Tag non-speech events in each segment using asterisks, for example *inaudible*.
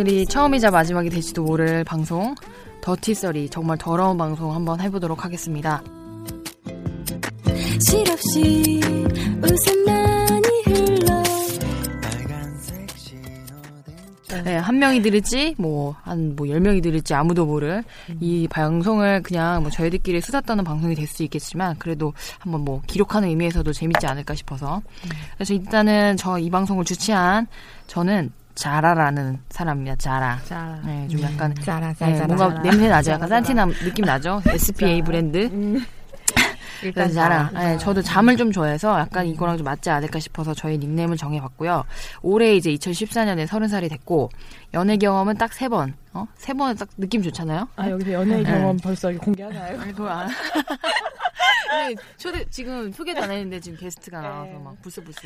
오늘이 처음이자 마지막이 될지도 모를 방송 더티서리 정말 더러운 방송 한번 해보도록 하겠습니다. 실없이 웃음만이 흘러 네, 한 명이 들을지 뭐 한 뭐 열 명이 들을지 아무도 모를 이 방송을 그냥 뭐 저희들끼리 수다 떠는 방송이 될 수 있겠지만 그래도 한번 뭐 기록하는 의미에서도 재밌지 않을까 싶어서. 그래서 일단은 저 이 방송을 주최한 저는 자라라는 사람입니다. 자라. 자, 네, 좀 약간 짜라, 네, 짜라, 뭔가. 냄새 나죠. 약간 산티나 느낌 나죠. *laughs* SPA 브랜드. 일단 자라. 네, 저도 잠을 좀 좋아해서 약간 이거랑 좀 맞지 않을까 싶어서 저희 닉네임을 정해봤고요. 올해 이제 2014년에 30살이 됐고 연애 경험은 딱 세 번. 어? 세 번은 딱 느낌 좋잖아요. 아 여기서 연애 경험 벌써 이렇게 공개하나요? 안. *laughs* 네, 초대 지금 소개도 안 했는데 지금 게스트가 나와서 막 부스부스.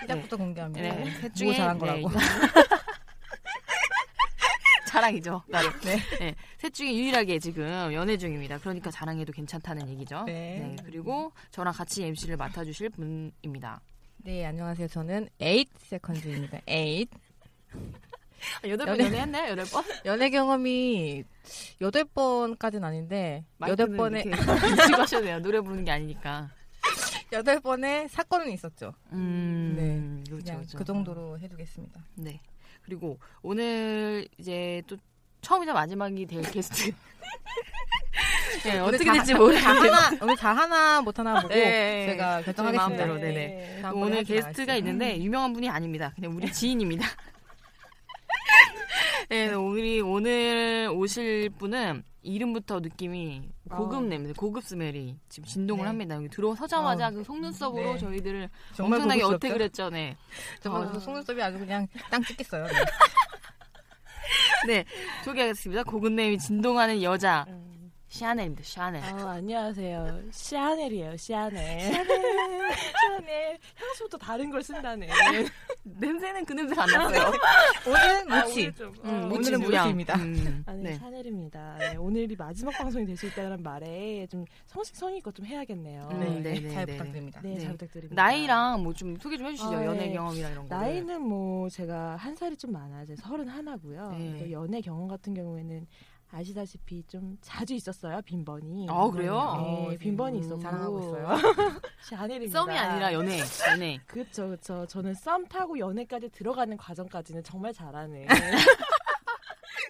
시작부터 공개합니다. 네, 셋 누구 중에 잘한 네, 거라고. *laughs* 자랑이죠. 나름. 네. 네. 셋 중에 유일하게 지금 연애 중입니다. 그러니까 자랑해도 괜찮다는 얘기죠. 네. 그리고 저랑 같이 MC를 맡아주실 분입니다. 네, 안녕하세요. 저는 Eight Seconds입니다. Eight. 여덟 번 연애했나요? 여덟 번? 연애 경험이 여덟 번까지는 아닌데 여덟 번에 드시고 *laughs* 하셔도 돼요. 노래 부르는 게 아니니까. 여덟 번의 사건은 있었죠. 음, 네. 그렇죠, 그렇죠. 그 정도로 해두겠습니다. 네. 그리고 오늘 이제 또 처음이자 마지막이 될 게스트. *laughs* 네, 어떻게 다- 될지 다 모르겠는데. 오늘 잘 하나 못 하나 보고 네, 제가 저희 결정하겠습니다. 마음대로, 네네. 또 오늘 게스트가 있는데 유명한 분이 아닙니다. 그냥 우리 *laughs* 지인입니다. 네, 오늘 오늘 오실 분은 이름부터 느낌이 고급 어. 냄새, 고급 스멜이 지금 진동을 네. 합니다. 여기 들어서자마자 어. 그 속눈썹으로 네. 저희들을 엄청나게 고급스럽죠? 어택을 했죠. 네. 정말 어. 저 속눈썹이 아주 그냥 땅 찍겠어요. 네. *laughs* 네, 소개하겠습니다. 고급 냄이 진동하는 여자 샤넬입니다. 샤넬. 아, 안녕하세요. 샤넬이에요, 샤넬. 샤넬. 향수부터 다른 걸 쓴다네. *laughs* 냄새는 그 냄새가 안 났어요. *laughs* 오늘은 아, 무치. 오늘 좀, 어, 음, 오늘은 무치. 무치입니다. 음, 아니, 네. 샤넬입니다. 네, 오늘이 마지막 방송이 될 수 있다는 말에 좀 성식성의껏 좀 해야겠네요. 음, 네, 네, 네, 잘 네, 부탁드립니다. 네, 네. 잘 부탁드립니다. 나이랑 뭐 좀 소개 좀 해주시죠. 아, 연애 네. 경험이랑 이런 거. 나이는 뭐 제가 한 살이 좀 많아요. 서른 하나고요. 네. 연애 경험 같은 경우에는 아시다시피 좀 자주 있었어요. 빈번이. 아, 그래요? 네, 어, 빈번이 음, 있었고. 자랑하고 있어요. *laughs* 샤넬입니다. 썸이 아니라 연애. 연애. 그렇죠, 그렇죠. 저는 썸 타고 연애까지 들어가는 과정까지는 정말 잘하네.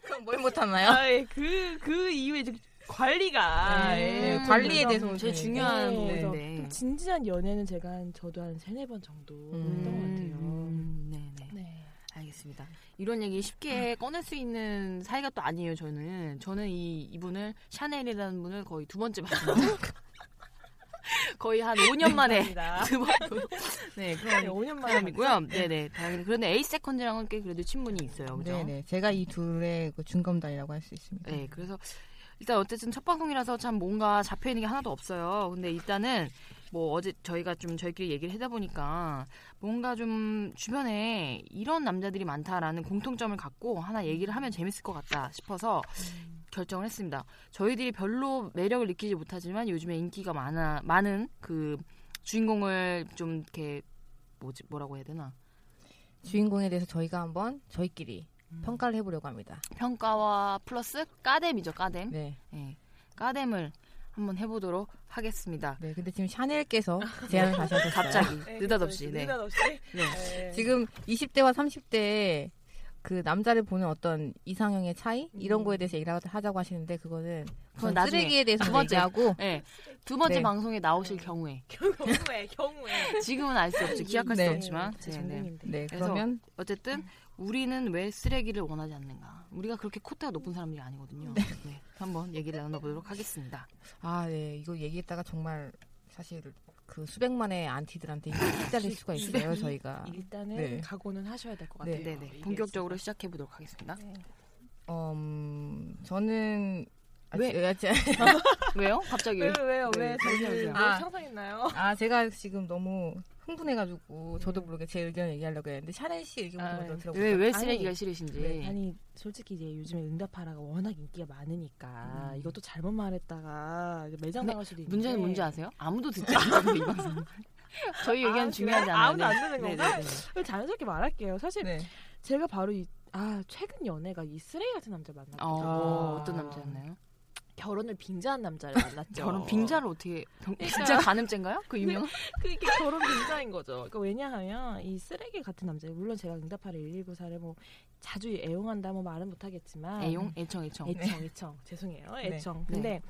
그럼 뭘 못하나요? 아이, 그, 그 이후에 이제 관리가. 네, 예, 관리에 그래서 대해서 제일 네. 중요한 네, 그래서 부분인데. 좀 진지한 연애는 제가 한, 저도 한 세네 번 정도 했던 것 같아요. 음, 네, 네. 네. 알겠습니다. 이런 얘기 쉽게 꺼낼 수 있는 사이가 또 아니에요, 저는. 저는 이, 이분을, 샤넬이라는 분을 거의 두 번째 봤습니다. *laughs* 거의 한 5년 만에 감사합니다. *laughs* 두 번. 네, 네, 그런 5년 만에 사람이고요. 네 네. 다행히. 그런데 에이 세컨즈랑은 꽤 그래도 친분이 있어요. 그죠? 네 네. 제가 이 둘의 그 중검다리라고 할 수 있습니다. 네, 그래서 일단 어쨌든 첫 방송이라서 참 뭔가 잡혀 있는 게 하나도 없어요. 근데 일단은 뭐 어제 저희가 좀 저희끼리 얘기를 하다 보니까 뭔가 좀 주변에 이런 남자들이 많다라는 공통점을 갖고 하나 얘기를 하면 재밌을 것 같다 싶어서 결정을 했습니다. 저희들이 별로 매력을 느끼지 못하지만 요즘에 인기가 많아 많은 그 주인공을 좀 이렇게 뭐지 뭐라고 해야 되나 주인공에 대해서 저희가 한번 저희끼리 평가를 해보려고 합니다. 평가와 플러스 까뎀이죠 까뎀. 네. 네, 까뎀을 한번 해보도록 하겠습니다. 네. 근데 지금 샤넬께서 *laughs* 제안을 다시 하셨어요. 갑자기 네, 느닷없이. 네. 느닷없이. 네. 네. 지금 20대와 30대 그 남자를 보는 어떤 이상형의 차이 이런 음. 거에 대해서 얘기를 하자고 하시는데 그거는 그건 쓰레기에 대해서 두 번째. 얘기하고 네. 두 번째 네. 방송에 나오실 경우에 *laughs* 경우에 경우에 지금은 알 수 없죠. 기약할 네. 수 없지만. 제 네, 네. 네 그러면 어쨌든 우리는 왜 쓰레기를 원하지 않는가? 우리가 그렇게 코트가 높은 사람들이 아니거든요. 네. 한번 얘기를 나눠보도록 하겠습니다. 아 네 이거 얘기했다가 정말 사실 그 수백만의 안티들한테 휘달릴 *laughs* 수가 있어요 저희가 일단은 네. 각오는 하셔야 될것 네. 같아요. 네네. 이게 본격적으로 시작해 보도록 하겠습니다. 네. 음 저는 아, 왜? 제- *laughs* 왜요? 갑자기 왜요 왜요 네, 왜 말씀해주세요. 저기 뭐 아. 상상했나요? 아 제가 지금 너무 흥분해가지고 저도 모르게 제 의견을 얘기하려고 했는데 샤넬 씨 의견 아, 먼저 들어볼게요. 왜, 왜 아니, 쓰레기가 싫으신지. 네, 아니 솔직히 이제 요즘에 응답하라가 워낙 인기가 많으니까 음. 이것도 잘못 말했다가 매장 나갈 수도 있는데 문제는 뭔지 아세요? 아무도 듣지 *laughs* 않는데 이 방송. 저희 의견 아, 중요하지? 않아요. 아무도 안 듣는 건가? 자연스럽게 말할게요. 사실 네. 제가 바로 이, 아 최근 연애가 이 쓰레기 같은 남자 만났죠. 어, 아. 어떤 남자였나요? 결혼을 빙자한 남자를 만났죠. *laughs* 결혼 빙자를 어떻게 진짜 가늠죄인가요? 그 유명한? *laughs* 그게 결혼 빙자인 거죠. 그러니까 왜냐하면 이 쓰레기 같은 남자 물론 제가 응답하라 119사를 뭐 자주 애용한다 뭐 말은 못하겠지만 애용, 애청, 애청. 애청 애청 죄송해요 네. 애청 근데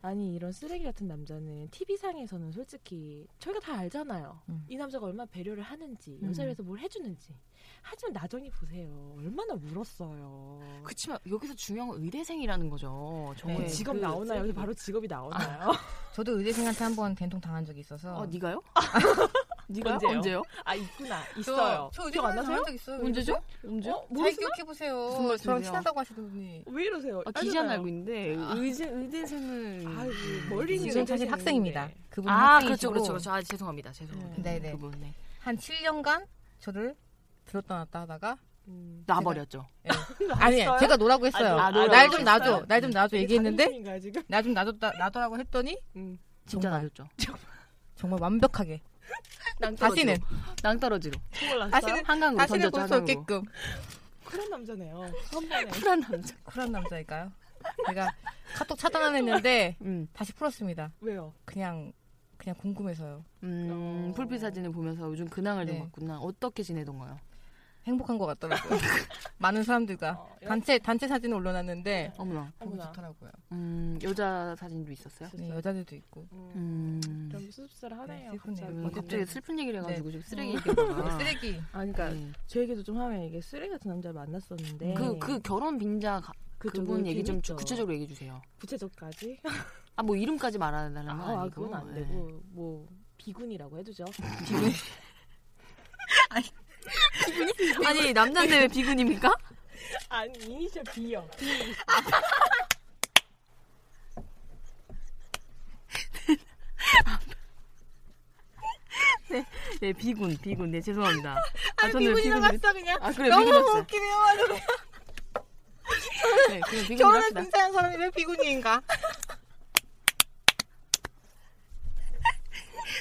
아니 이런 쓰레기 같은 남자는 TV상에서는 솔직히 저희가 다 알잖아요 음. 이 남자가 얼마나 배려를 하는지 음. 여자를 위해서 뭘 해주는지 하지만 나정이 보세요 얼마나 울었어요 그치만 여기서 중요한 건 의대생이라는 거죠. 정말 네. 직업 그 나오나요? 쓰레기. 바로 직업이 나오나요? *laughs* 저도 의대생한테 한 번 된통 당한 적이 있어서 어, 네가요? *laughs* 네가요? 언제요? 언제요? 아 있구나 *laughs* 있어요 기억 안 나세요? 적 있어요. 언제죠? 언제? 어? 잘? 기억해 보세요. 저랑 친하다고 하시더니 왜 이러세요? 아, 기자는. 알고 있는데 의대, 의대생은 멀리 있는 지금 사실. 학생입니다. 그분 아 그렇죠 그렇죠 그렇죠 아 죄송합니다 죄송합니다 네, 네. 그분 네. 한 7년간 저를 들었다 놨다 하다가 음. 놔버렸죠 *laughs* 아니 제가 노라고 했어요. 아, 노라고 날좀 했어요? 놔줘, 날 좀 놔줘 얘기했는데? 나 좀 놔줬다 놔더라고 했더니 음. 진짜. 놔줬죠 정말 완벽하게 *laughs* 다시는 낭떠러지로 정말 났어요? 다시는 한강으로 다시는 던졌죠 볼수 한강으로 없게끔 쿨한 남자네요. *laughs* 한 번에. 쿨한 남자 쿨한 남자일까요? 제가 카톡 차단 했는데 *laughs* 음, 다시 풀었습니다. 왜요? 그냥 그냥 궁금해서요. 음 어. 풀필 사진을 보면서 요즘 근황을 좀 네. 봤구나 어떻게 지내던가요 행복한 것 같더라고요. *laughs* 많은 사람들과 어, 여- 단체 단체 사진을 올려놨는데 어머나 보기 어머나. 좋더라고요. 음 여자 사진도 있었어요 네, 여자들도 있고. 음. 음좀 씁쓸하네요. 네. 갑자기. 음. 갑자기 슬픈 얘기를 해가지고 지금 쓰레기 어. 얘기하다가 *laughs* 쓰레기. 아, 그러니까 네. 제 얘기도 좀 하면 이게 쓰레기 같은 남자를 만났었는데 그, 그 결혼 빙자 가- 그쪽 그분 얘기 좀 재밌죠. 구체적으로 얘기해 주세요. 구체적까지 아 뭐 이름까지 말하는 아, 건 아, 아니고. 그건 안 네. 되고 뭐 비군이라고 해두죠. *laughs* 아니 남자인데 왜 비군입니까? 아니 이니셜 B요. B. 네 비군 비군 네 죄송합니다. 아 아니 비군이 나갔어 그냥. 아 그래 너무 비군. 웃기네요. 아주. 네 그럼 비군 결혼을. 빙자한 사람이 왜 비군인가?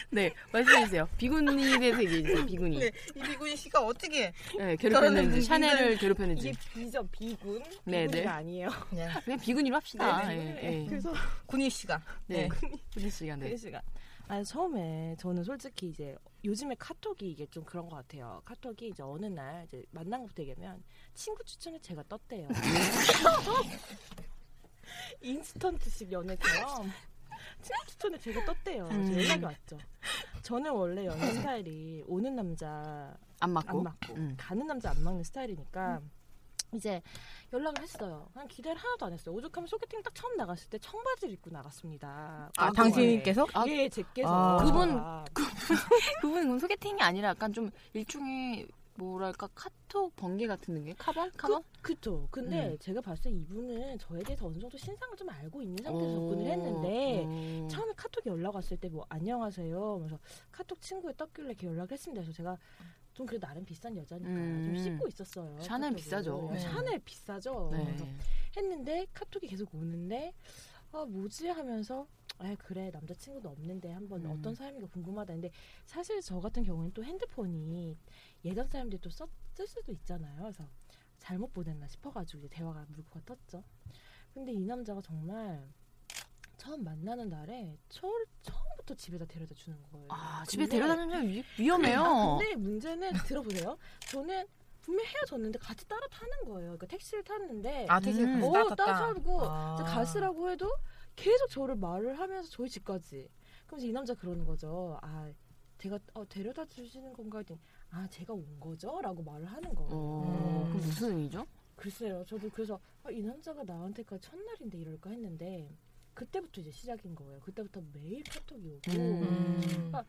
네 말씀해 주세요. 비군에 대해서 얘기해 주세요. 비군이. 네, 이 비군이 씨가 어떻게 네 괴롭혔는지 샤넬을 괴롭혔는지. 이게 B죠 비군. 네, 비군이가 네. 아니에요. 그냥 그냥 비군이로 합시다. 네, 예, 네. 예. 그래서 군희 씨가 네. 군희 씨가 네. 그 시간. 아니 처음에 저는 솔직히 이제 요즘에 카톡이 이게 좀 그런 것 같아요. 카톡이 이제 어느 날 이제 만난 것부터 얘기하면 친구 추천을 제가 떴대요. *laughs* 인스턴트식 연애처럼 친구 추천을 제가 떴대요. 음. 연락이 왔죠. 저는 원래 연애 스타일이 오는 남자 안 맞고. 안 맞고 음. 가는 남자 안 맞는 스타일이니까 이제 연락을 했어요. 그냥 기대를 하나도 안 했어요. 오죽하면 소개팅 딱 처음 나갔을 때 청바지를 입고 나갔습니다. 아. 당신께서 아, 예, 제께서 아. 그분- 그분은 소개팅이 아니라 약간 좀 일종의 뭐랄까 카톡 번개 같은 느낌? 카번? 카번? 그쵸. 근데 음. 제가 봤을 때 이분은 저에 대해서 어느 정도 신상을 좀 알고 있는 상태에서 접근을 했는데 어. 처음에 카톡이 연락 왔을 때 뭐 안녕하세요. 그래서 카톡 친구에 떴길래 이렇게 연락을 했습니다. 그래서 제가 좀 그래도 나름 비싼 여자니까 음. 좀 씹고 있었어요. 샤넬 카톡을. 비싸죠. 네. 샤넬 비싸죠. 네. 했는데 카톡이 계속 오는데 아 뭐지 하면서 아 그래 남자친구도 없는데 한번 음. 어떤 사람인가 궁금하다 근데 사실 저 같은 경우에는 또 핸드폰이 예전 사람들이 또 썼, 쓸 수도 있잖아요 그래서 잘못 보냈나 싶어가지고 이제 대화가 물고가 떴죠 근데 이 남자가 정말 처음 만나는 날에 처, 처음부터 집에다 데려다 주는 거예요 아, 집에 데려다니면 위- 위험해요. 아, 근데 문제는 들어보세요. 저는 분명 히 헤어졌는데 같이 따라 타는 거예요. 그러니까 택시를 탔는데 아 택시 음. 음. 어, 따 따라 타고 아. 가시라고 해도 계속 저를 말을 하면서 저희 집까지. 그럼 이제 이 남자 그러는 거죠. 아, 제가 어, 데려다 주시는 건가 했더니 아, 제가 온 거죠? 라고 말을 하는 거예요. 어, 음. 그럼 무슨 의미죠? 글쎄요. 저도 그래서 아, 이 남자가 나한테까지 첫날인데 이럴까 했는데 그때부터 이제 시작인 거예요. 그때부터 매일 카톡이 오고 음. 아,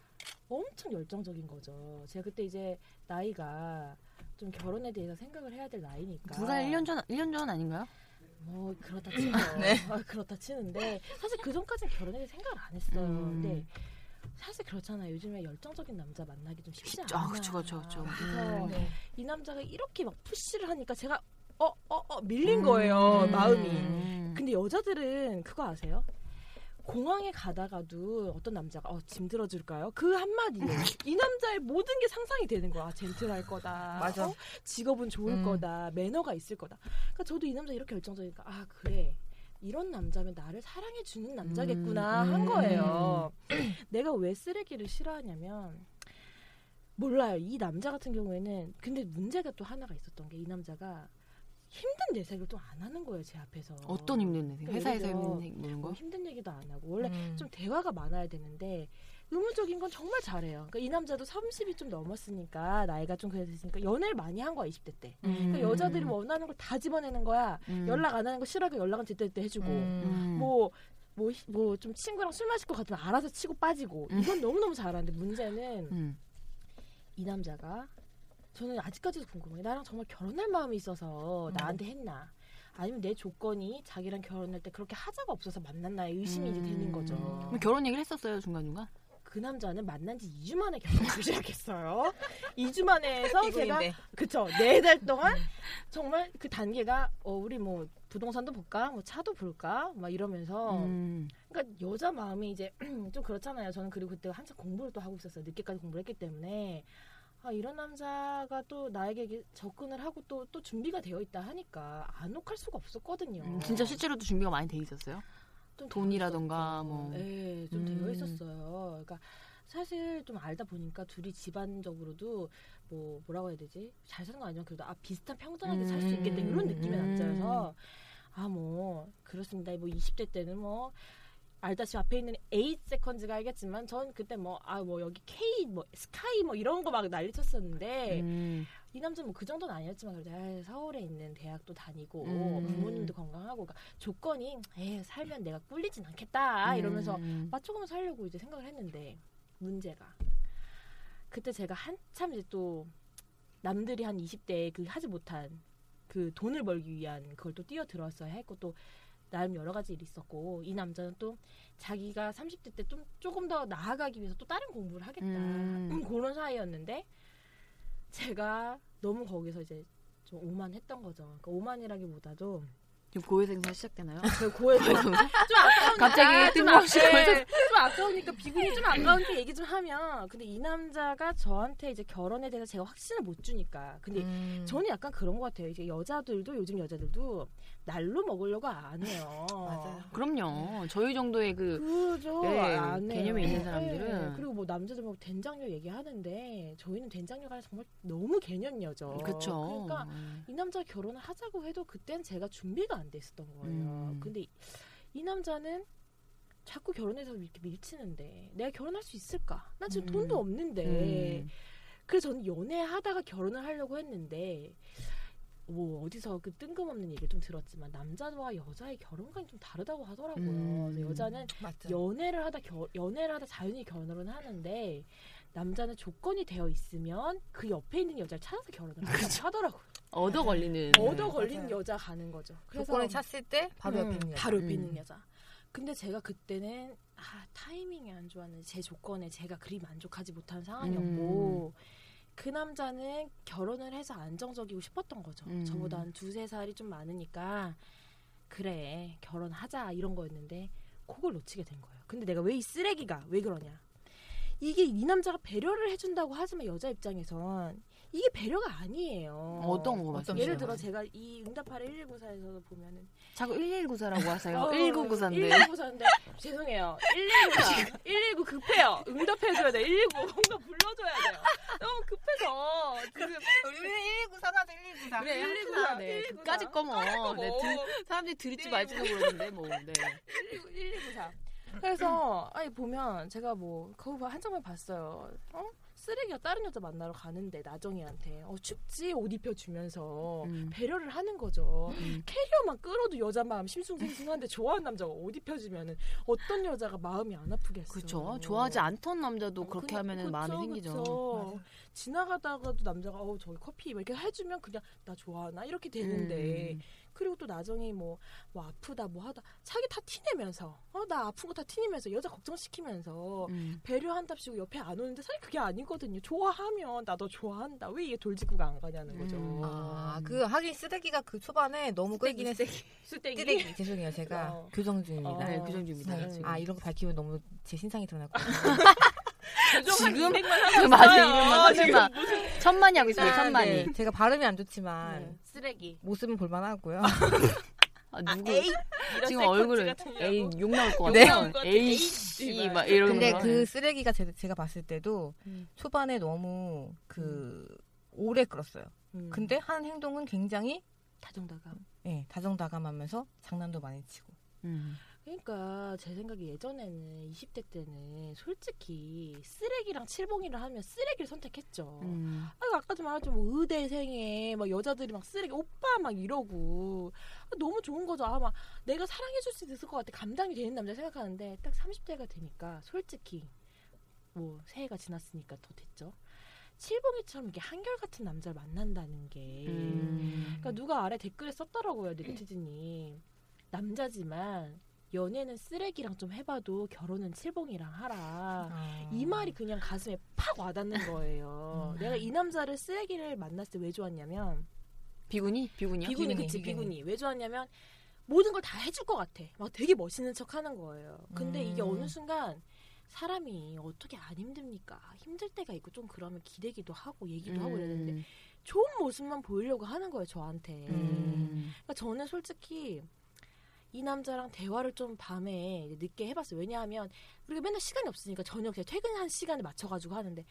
엄청 열정적인 거죠. 제가 그때 이제 나이가 좀 결혼에 대해서 생각을 해야 될 나이니까. 불과 1년 전, 1년 전 아닌가요? 뭐 그렇다 치죠. 네. 아, 그렇다 치는데 사실 그 전까지는 결혼에 대해 생각을 안 했어요. 음. 근데 사실 그렇잖아요. 요즘에 열정적인 남자 만나기 좀 쉽지. 아, 않아요. 그쵸, 그쵸, 그쵸. 그래서 음. 네. 이 남자가 이렇게 막 푸시를 하니까 제가 어 어 어 밀린 거예요 음. 마음이. 음. 근데 여자들은 그거 아세요? 공항에 가다가도 어떤 남자가 어, 짐 들어줄까요? 그 한마디에 이 남자의 모든 게 상상이 되는 거야. 아, 젠틀할 거다. 맞아. 어? 직업은 좋을 음. 거다. 매너가 있을 거다. 그러니까 저도 이 남자 이렇게 열정적이니까 아 그래. 이런 남자면 나를 사랑해 주는 남자겠구나 음. 한 거예요. *clears throat* 내가 왜 쓰레기를 싫어하냐면 몰라요. 이 남자 같은 경우에는 근데 문제가 또 하나가 있었던 게 이 남자가 힘든 내색을 또 안 하는 거예요 제 앞에서. 어떤 힘든 일? 그러니까 회사에서 힘든 일, 뭐 거? 힘든 얘기도 안 하고 원래 음. 좀 대화가 많아야 되는데 의무적인 건 정말 잘해요. 그러니까 이 남자도 30이 좀 넘었으니까 나이가 좀 그랬으니까 연애를 많이 한 거야 20대 때. 그러니까 여자들이 원하는 걸 다 집어내는 거야. 음. 연락 안 하는 거 싫어하고 연락은 제때 때 해주고 음. 뭐. 뭐 뭐 좀 친구랑 술 마실 것 같으면 알아서 치고 빠지고 음. 이건 너무너무 잘하는데 문제는 음. 이 남자가 저는 아직까지도 궁금해요. 나랑 정말 결혼할 마음이 있어서 음. 나한테 했나? 아니면 내 조건이 자기랑 결혼할 때 그렇게 하자가 없어서 만났나의 의심이 이제 되는 거죠. 그럼 결혼 얘기를 했었어요 중간중간? 그 남자는 만난 지 2주 만에 결혼을 *laughs* 시작했어요. 2주 만에 해서 제가. 그쵸 네달 동안 정말 그 단계가 어 우리 뭐 부동산도 볼까 뭐 차도 볼까 막 이러면서 음. 그러니까 여자 마음이 이제 *clears throat* 좀 그렇잖아요. 저는 그리고 그때 한참 공부를 또 하고 있었어요. 늦게까지 공부를 했기 때문에 아 이런 남자가 또 나에게 접근을 하고 또 또 준비가 되어 있다 하니까 안 욱할 수가 없었거든요. 음, 진짜 실제로도 준비가 많이 돼 있었어요? 좀 돈이라던가 되어 뭐. 네, 좀 되어 음. 있었어요. 그러니까 사실 좀 알다 보니까 둘이 집안적으로도 뭐 뭐라고 해야 되지? 잘 사는 거 아니면 그래도 아 비슷한 평등하게 살 수 있겠다 이런 느낌의 음. 남자여서 아 뭐 그렇습니다. 뭐 20대 때는 뭐 알다시피 앞에 있는 8 세컨즈가 알겠지만 전 그때 뭐아 뭐 여기 K 뭐 스카이 뭐 이런 거 막 난리쳤었는데 음. 이 남자는 뭐 그 정도는 아니었지만 그래도 에이, 서울에 있는 대학도 다니고 음. 부모님도 건강하고 그러니까 조건이 에 살면 내가 꿀리진 않겠다 이러면서 음. 맞춰가며 살려고 이제 생각을 했는데 문제가 그때 제가 한참 이제 또 남들이 한 20대에 그 하지 못한 그 돈을 벌기 위한 그걸 또 뛰어들었어야 했고 또 나름 여러 가지 일이 있었고 이 남자는 또 자기가 30대 때 좀 조금 더 나아가기 위해서 또 다른 공부를 하겠다 음. 그런 사이였는데 제가 너무 거기서 이제 좀 오만했던 거죠. 그러니까 오만이라기보다도 지금 고해생사 시작되나요? 그 고에서 *laughs* 좀 아까우니까 갑자기 좀, 뜬금없이 아, 예, 거기서- 좀 아까우니까 비군이 좀 아까우니까 얘기 좀 하면 근데 이 남자가 저한테 이제 결혼에 대해서 제가 확신을 못 주니까 근데 음. 저는 약간 그런 것 같아요. 이제 여자들도 요즘 여자들도 날로 먹으려고 안 해요. 맞아요. 그럼요. 저희 정도의 그 그죠. 네. 개념이 있는 사람들은. 네, 그리고 뭐 남자들 뭐 된장녀 얘기하는데 저희는 된장녀가 정말 너무 개념녀죠. 그쵸. 그러니까 음. 이 남자 결혼을 하자고 해도 그땐 제가 준비가 안돼 있었던 거예요. 음. 근데 이, 이 남자는 자꾸 결혼해서 이렇게 밀치는데 내가 결혼할 수 있을까? 나 지금 음. 돈도 없는데. 음. 그래서 저는 연애하다가 결혼을 하려고 했는데 뭐 어디서 그 뜬금없는 얘기를 좀 들었지만 남자와 여자의 결혼관이 좀 다르다고 하더라고요. 음. 그래서 여자는 맞죠. 연애를 하다 겨, 연애를 하다 자연히 결혼을 하는데 남자는 조건이 되어 있으면 그 옆에 있는 여자를 찾아서 결혼을 한다고 하더라고요. 얻어 걸리는. 얻어 걸린 맞아요. 여자 가는 거죠. 그래서 조건을 찼을 때 바로 옆에 음, 있는 여자. 바로 옆에 음. 있는 여자. 근데 제가 그때는 아, 타이밍이 안 좋았는데 제 조건에 제가 그리 만족하지 못한 상황이었고 음. 그 남자는 결혼을 해서 안정적이고 싶었던 거죠. 음. 저보다 한 두세 살이 좀 많으니까 그래 결혼하자 이런 거였는데 그걸 놓치게 된 거예요. 근데 내가 왜 이 쓰레기가 왜 그러냐? 이게 이 남자가 배려를 해준다고 하지만 여자 입장에선 이게 배려가 아니에요. 어떤 거 말씀이세요? 예를 들어 제가 이 응답하라 119사에서 보면은 자꾸 1194라고 하세요. 어, 1994인데. 1994인데 죄송해요. 119사 119 급해요. 응답해 줘야 돼. 119 뭔가 불러 줘야 돼요. 너무 급해서 지금 우리 119 사과도 119 그래, 119사. 네. 119사. 그까짓 거 뭐. 네, 뭐. 들, 사람들이 들을지 네, 말지도 모르는데 뭐. 네. *laughs* 119, 1294. 그래서 아니 보면 제가 뭐 거기 한 장면 봤어요. 어? 쓰레기가 다른 여자 만나러 가는데 나정이한테 어 춥지 옷 입혀주면서 음. 배려를 하는 거죠. 음. 캐리어만 끌어도 여자 마음 심숭생숭한데 좋아하는 남자가 옷 입혀주면은 어떤 여자가 마음이 안 아프겠어. 그렇죠. 좋아하지 않던 남자도 어, 그렇게 하면은 그쵸, 마음이 생기죠. 지나가다가도 남자가 어 저기 커피 이렇게 해주면 그냥 나 좋아하나 이렇게 되는데 음. 그리고 또 나중에 뭐, 뭐 아프다 뭐 하다 자기 다 티내면서 어 나 아픈 거 다 티내면서 여자 걱정시키면서 음. 배려한답시고 옆에 안 오는데 사실 그게 아니거든요. 좋아하면 나 너 좋아한다. 왜 이게 돌직구가 안 가냐는 거죠. 음. 아, 그 하긴 쓰레기가 그 초반에 너무 끌긴 했 쓰레기. 쓰레기 *laughs* 죄송해요 제가 어. 교정 중입니다. 어. 네, 규정 중입니다. 네. 지금. 아 이런 거 밝히면 너무 제 신상이 드러날 것생 *laughs* 만그 하고 *laughs* 맞아 있어요. 이름만 지금 설마 천만이 하고 있어요. 같아요. 천만이. 네, 제가 발음이 안 좋지만 네, 쓰레기. 모습은 볼만하고요. 아, *laughs* 누구 에이, 이런 지금 새 얼굴을. 에이 욕 나올 것 네. 같아요. 것 같아. 에이 에이씨, 씨막막 이러는 근데 거. 그 쓰레기가 제, 제가 봤을 때도 음. 초반에 너무 그 오래 끌었어요. 음. 근데 한 행동은 굉장히 다정다감. 예, 다정다감하면서 장난도 많이 치고. 음. 그러니까 제 생각에 예전에는 20대 때는 솔직히 쓰레기랑 칠봉이를 하면 쓰레기를 선택했죠. 음. 아, 아까도 말했죠. 뭐 의대생에 막 여자들이 막 쓰레기 오빠 막 이러고 아, 너무 좋은 거죠. 아마 내가 사랑해줄 수 있을 것 같아. 감당이 되는 남자 생각하는데 딱 30대가 되니까 솔직히 뭐 새해가 지났으니까 더 됐죠. 칠봉이처럼 이렇게 한결같은 남자를 만난다는 게 음. 그러니까 누가 아래 댓글에 썼더라고요 네티즌이 남자지만 연애는 쓰레기랑 좀 해봐도 결혼은 칠봉이랑 하라. 아. 이 말이 그냥 가슴에 팍 와닿는 거예요. 음. 내가 이 남자를 쓰레기를 만났을 때 왜 좋았냐면 비구니? 비구니요? 비구니 비구니, 그치 비구니. 비구니 왜 좋았냐면 모든 걸 다 해줄 것 같아. 막 되게 멋있는 척 하는 거예요. 근데 이게 음. 어느 순간 사람이 어떻게 안 힘듭니까? 힘들 때가 있고 좀 그러면 기대기도 하고 얘기도 하고 이래야 되는데 좋은 모습만 보이려고 하는 거예요 저한테. 음. 그러니까 저는 솔직히 이 남자랑 대화를 좀 밤에 늦게 해봤어요. 왜냐하면 우리가 맨날 시간이 없으니까 저녁 때 퇴근한 시간에 맞춰가지고 하는데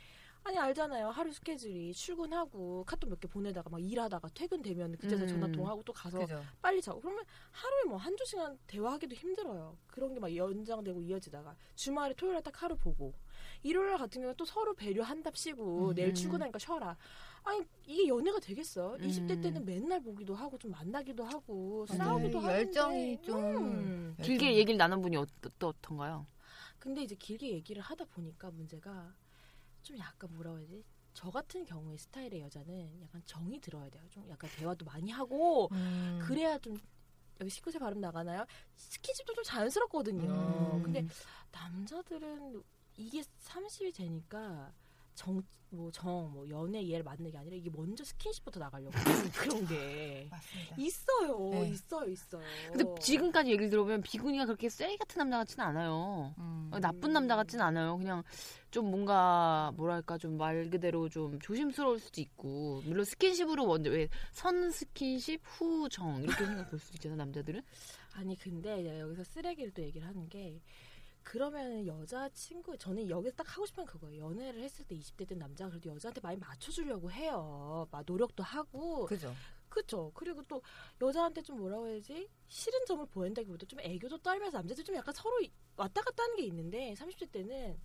아니 알잖아요. 하루 스케줄이 출근하고 카톡 몇 개 보내다가 막 일하다가 퇴근되면 그때서 음. 전화 통화하고 또 가서 그죠. 빨리 자고 그러면 하루에 뭐 한두 시간 대화하기도 힘들어요. 그런 게 막 연장되고 이어지다가 주말에 토요일에 딱 하루 보고 일요일 같은 경우는 또 서로 배려한답시고 음. 내일 출근하니까 쉬어라. 아니 이게 연애가 되겠어? 음. 20대 때는 맨날 보기도 하고 좀 만나기도 하고. 싸우기도 하는데 열정이 좀 음. 길게 얘기를 나눠보니 어떻던가요? 근데 이제 길게 얘기를 하다 보니까 문제가 좀 약간 뭐라 해야지? 저 같은 경우의 스타일의 여자는 약간 정이 들어야 돼요. 좀 약간 대화도 많이 하고 음. 그래야 좀 여기 19세 발음 나가나요? 스킨십도 좀 자연스럽거든요. 음. 근데 남자들은 이게 30이 되니까 정, 뭐, 정, 뭐, 연애 얘를 만나는 게 아니라 이게 먼저 스킨십부터 나가려고 *laughs* 그런 게 맞습니다. 있어요. 네. 있어요, 있어요. 근데 지금까지 얘기를 들어보면 비구니가 그렇게 쓰레기 같은 남자 같지는 않아요. 음. 어, 나쁜 남자 같진 않아요. 그냥 좀 뭔가 뭐랄까 좀 말 그대로 좀 조심스러울 수도 있고 물론 스킨십으로 먼저 왜 선 스킨십 후 정 이렇게 생각할 수도 있잖아 남자들은. 아니 근데 여기서 쓰레기를 또 얘기를 하는 게 그러면 여자 친구 저는 여기서 딱 하고 싶은 건 그거예요. 연애를 했을 때 20대 때 남자가 그래도 여자한테 많이 맞춰주려고 해요. 막 노력도 하고 그죠. 그쵸. 그리고 또 여자한테 좀 뭐라고 해야지 싫은 점을 보인다기보다 좀 애교도 떨면서 남자들 좀 약간 서로 왔다 갔다 하는 게 있는데 30대 때는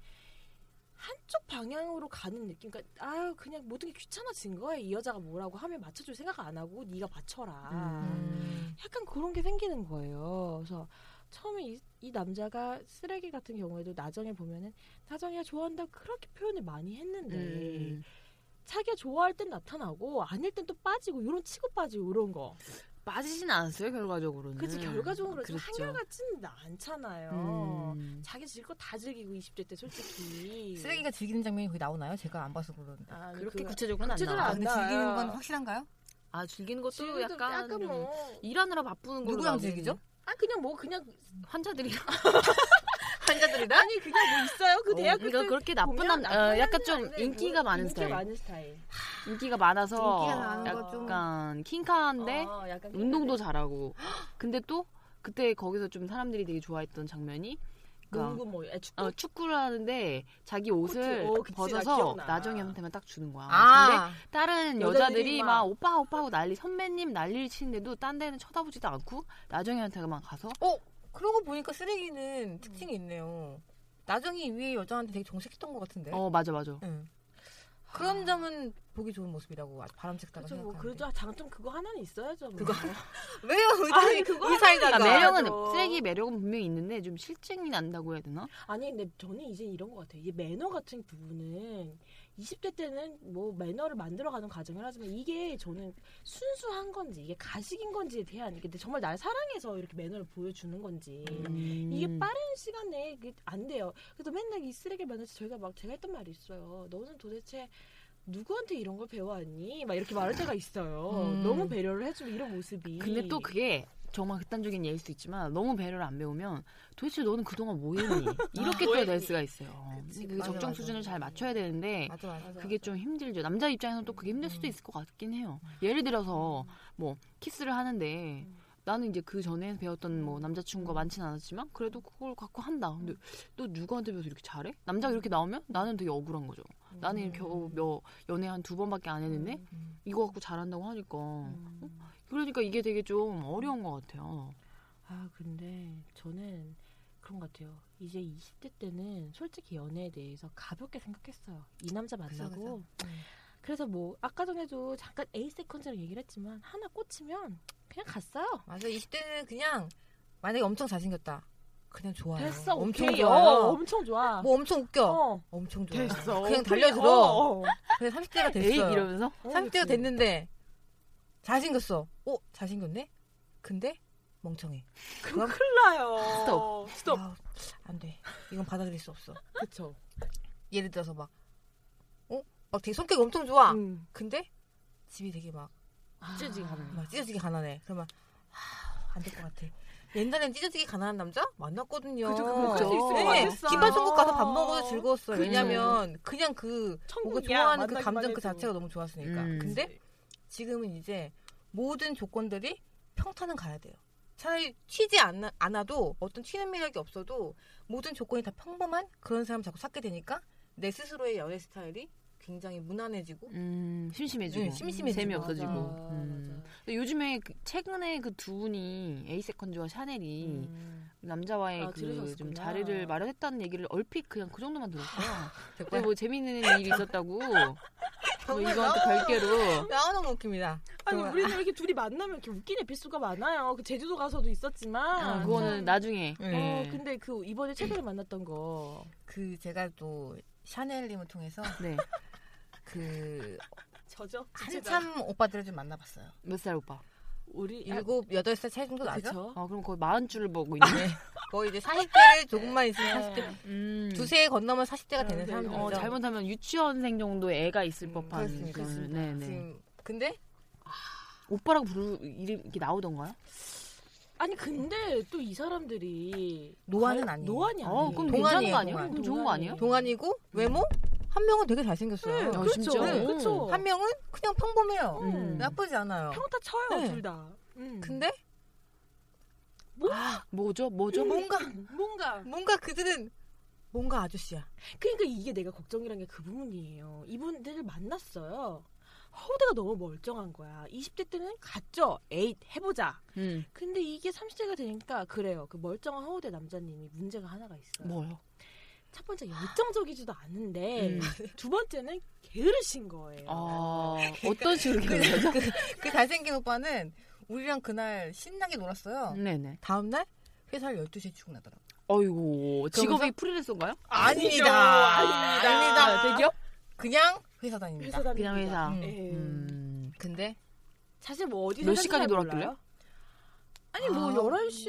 한쪽 방향으로 가는 느낌. 그러니까 아유 그냥 모든 게 귀찮아진 거야. 이 여자가 뭐라고 하면 맞춰줄 생각 안 하고 네가 맞춰라. 음. 약간 그런 게 생기는 거예요. 그래서 처음에 이, 이 남자가 쓰레기 같은 경우에도 나정에 보면은 나정이가 좋아한다 그렇게 표현을 많이 했는데 음. 자기가 좋아할 땐 나타나고 아닐 땐 또 빠지고 이런 치고 빠지고 이런 거. 빠지진 않았어요 결과적으로는. 그치 결과적으로 좀 그랬죠. 한결같지는 않잖아요. 음. 자기 즐길 거 다 즐기고 20대 때 솔직히 쓰레기가 즐기는 장면이 거기 나오나요? 제가 안 봐서 그러는데. 아, 그렇게 그- 구체적으로는 안 구체적으로 나와. 아, 안 근데 나와요. 즐기는 건 확실한가요? 아 즐기는 것도 약간, 뭐 일하느라 바쁘는 걸로 누구랑 즐기죠? 아 그냥 뭐 그냥 환자들이랑 *laughs* 환자들이다? 아니 그게 뭐 있어요? 그 어, 대학교 그러니까 때 그렇게 나쁜 남, 어, 약간 좀 인기가 뭐 많은 인기가 스타일. 많은 스타일. 인기가 많아서 인기가 거 좀- 약간 킹카한데 어, 약간 운동도 잘하고. 근데 또 그때 거기서 좀 사람들이 되게 좋아했던 장면이 농구 뭐 아, 축구 어, 축구를 하는데 자기 옷을. 어, 그치, 나 벗어서 기억나. 나정이한테만 딱 주는 거야. 근데 아, 다른 여자들이 여자들이 막- 막 오빠 오빠 하고 난리 선배님 난리를 치는데도 딴 데는 쳐다보지도 않고 나정이한테만 가서 어, 그러고 보니까 쓰레기는 특징이 있네요. 나정이 위에 여자한테 되게 정색했던 것 같은데. 어 맞아 맞아. 응. 그런 점은 보기 좋은 모습이라고 아주 바람직하다고 그렇죠. 뭐 생각하는데. 그래도 장점 그거 하나는 있어야죠. 뭐. 그거 *laughs* 왜요? 아니, 그거 의사이다가. 그러니까 매력은. 쓰레기 매력은 분명히 있는데 좀 실증이 난다고 해야 되나? 아니 근데 저는 이제 이런 것 같아요. 이게 매너 같은 부분은 20대 때는 뭐 매너를 만들어가는 과정을 하지만 이게 저는 순수한 건지 이게 가식인 건지에 대한 이게 정말 날 사랑해서 이렇게 매너를 보여주는 건지 음. 이게 빠른 시간 내에 안 돼요. 그래서 맨날 이 쓰레기 면에서 저희가 막 제가 했던 말이 있어요. 너는 도대체 누구한테 이런 걸 배워왔니? 막 이렇게 말할 때가 있어요. 음. 너무 배려를 해주는 이런 모습이. 근데 또 그게 정말 극단적인 예일 수도 있지만 너무 배려를 안 배우면 도대체 너는 그동안 뭐 했니? *laughs* 이렇게 또될 수가 있어요. 그치, 그게 맞아, 적정 맞아. 수준을 잘 맞춰야 되는데 맞아, 그게. 좀 힘들죠. 남자 입장에서는 또 그게 힘들 수도 음. 있을 것 같긴 해요. 예를 들어서 뭐 키스를 하는데 음. 나는 이제 그 전에 배웠던 뭐 남자친구가 많진 않았지만 그래도 그걸 갖고 한다. 근데 또 누구한테 배워서 이렇게 잘해? 남자가 이렇게 나오면 나는 되게 억울한 거죠. 나는 음. 겨우 몇 연애 한 두 번밖에 안 했는데 음. 이거 갖고 잘한다고 하니까 음. 그러니까 이게 되게 좀 어려운 것 같아요. 아 근데 저는 그런 것 같아요. 이제 20대 때는 솔직히 연애에 대해서 가볍게 생각했어요. 이 남자 그쵸, 만나고 그쵸. 음. 그래서 뭐 아까 전에도 잠깐 A 세컨즈랑 얘기를 했지만 하나 꽂히면 그냥 갔어요. 맞아. 20대는 그냥 만약에 엄청 잘생겼다. 그냥 좋아요. 됐어, 엄청 오케이. 좋아요. 어, 엄청 좋아. 뭐 엄청 웃겨. 어, 엄청 좋아요. 됐어. 그냥. 달려들어. 어, 어. 그냥 30대가 에이 됐어요. 이러면서 어, 30대가 그치. 됐는데 잘생겼어. 어, 잘생겼네? 근데 멍청해. 그럼 큰일 나요. 스톱. 스톱. 아, 안 돼. 이건 받아들일 수 없어. 그쵸. 예를 들어서 막 어? 막 되게 성격이 엄청 좋아. 음. 근데 집이 되게 막, 찢어지게 가는 막 찢어지게 가난해. 그러면 안될 것 같아. 옛날엔 찢어지게 가난한 남자 만났거든요. 그죠, 있을 네. 것 같았어요. 김밥 천국 가서 밥 먹어도 즐거웠어요. 그죠. 왜냐면 그냥 그 뭔가. 좋아하는 그 감정 그. 자체가 너무 좋았으니까. 음. 근데 지금은 이제 모든 조건들이 평탄은 가야 돼요. 차라리 튀지 않, 않아도 어떤 튀는 매력이 없어도 모든 조건이 다 평범한 그런 사람 자꾸 찾게 되니까 내 스스로의 연애 스타일이 굉장히 무난해지고 음, 심심해지고 네, 심심해지고. 재미 없어지고. 맞아, 음. 맞아. 요즘에 그- 최근에 그 두 분이 에이세컨즈와 샤넬이 음. 남자와의 아, 그 들으셨구나. 좀 자리를 마련했다는 얘기를 얼핏 그냥 그 정도만 들었어요. *laughs* 근데 뭐 재밌는 일이 *laughs* 있었다고. 뭐또 별개로. 아, 너무 웃깁니다. 아니 정말. 우리는 이렇게 둘이 만나면 이렇게 웃긴 에피소드가 많아요. 그 제주도 가서도 있었지만. 아, 그거는 나중에. 네. 네. 어 근데 그 이번에 최근에 만났던 거. 그 제가 또 샤넬님을 통해서 네. *laughs* 그 저죠? 한참 오빠들을 좀 만나봤어요. 몇 살 오빠? 우리 일곱 여덟 살 차이 정도 나죠? 그쵸? 아, 그럼 거의 마흔 줄을 보고 *laughs* 있네. 거의 이제 40대를 조금만 있으면 40대 음. 두세 건너면 40대가 되는 네, 사람들이죠. 어, 잘못하면 유치원생 정도의 애가 있을 음, 법한. 그렇습니다. 그런- 그렇습니다. 네 네. 지금 근데 오빠라고 부르 이름 이렇게 나오던가요? 아니 근데 또 이 사람들이 노안은 과- 아니에요. 노안이 어, 아니에요. 그럼 동안이에요, 괜찮은 거 아니에요? 동안. 그럼 좋은 거 아니에요? 동안이고 외모 한 명은 되게 잘생겼어요. 네, 아, 그렇죠. 진짜? 네, 그렇죠. 한 명은 그냥 평범해요. 음. 나쁘지 않아요. 평타 쳐요 네. 둘 다. 음. 근데 뭐죠? 뭐죠? 뭔가 뭔가 뭔가 그들은 뭔가 아저씨야. 그러니까 이게 내가 걱정이란 게 그 부분이에요. 이분들을 만났어요. 허우대가 너무 멀쩡한 거야. 20대 때는 갔죠. 에잇 해보자. 음. 근데 이게 30대가 되니까 그래요. 그 멀쩡한 허우대 남자님이 문제가 하나가 있어요. 뭐요? 첫 번째 열정적이지도 않은데 음. *laughs* 두 번째는 게으르신 거예요. 아, 어떤 식으로 기억나죠? 그 잘생긴 오빠는 우리랑 그날 신나게 놀았어요. 네네. 다음날 회사를 12시에 출근하더라고. 어이구, 직업이 프리랜서인가요? 아닙니다. 아닙니다. 아닙니다. 대기업? 그냥 회사 다닙니다. 회사 다닙니다. 그냥 회사. 음. 예. 음. 근데 사실 뭐 어디 몇 시까지 놀았길래? 아니 뭐 아, 11시?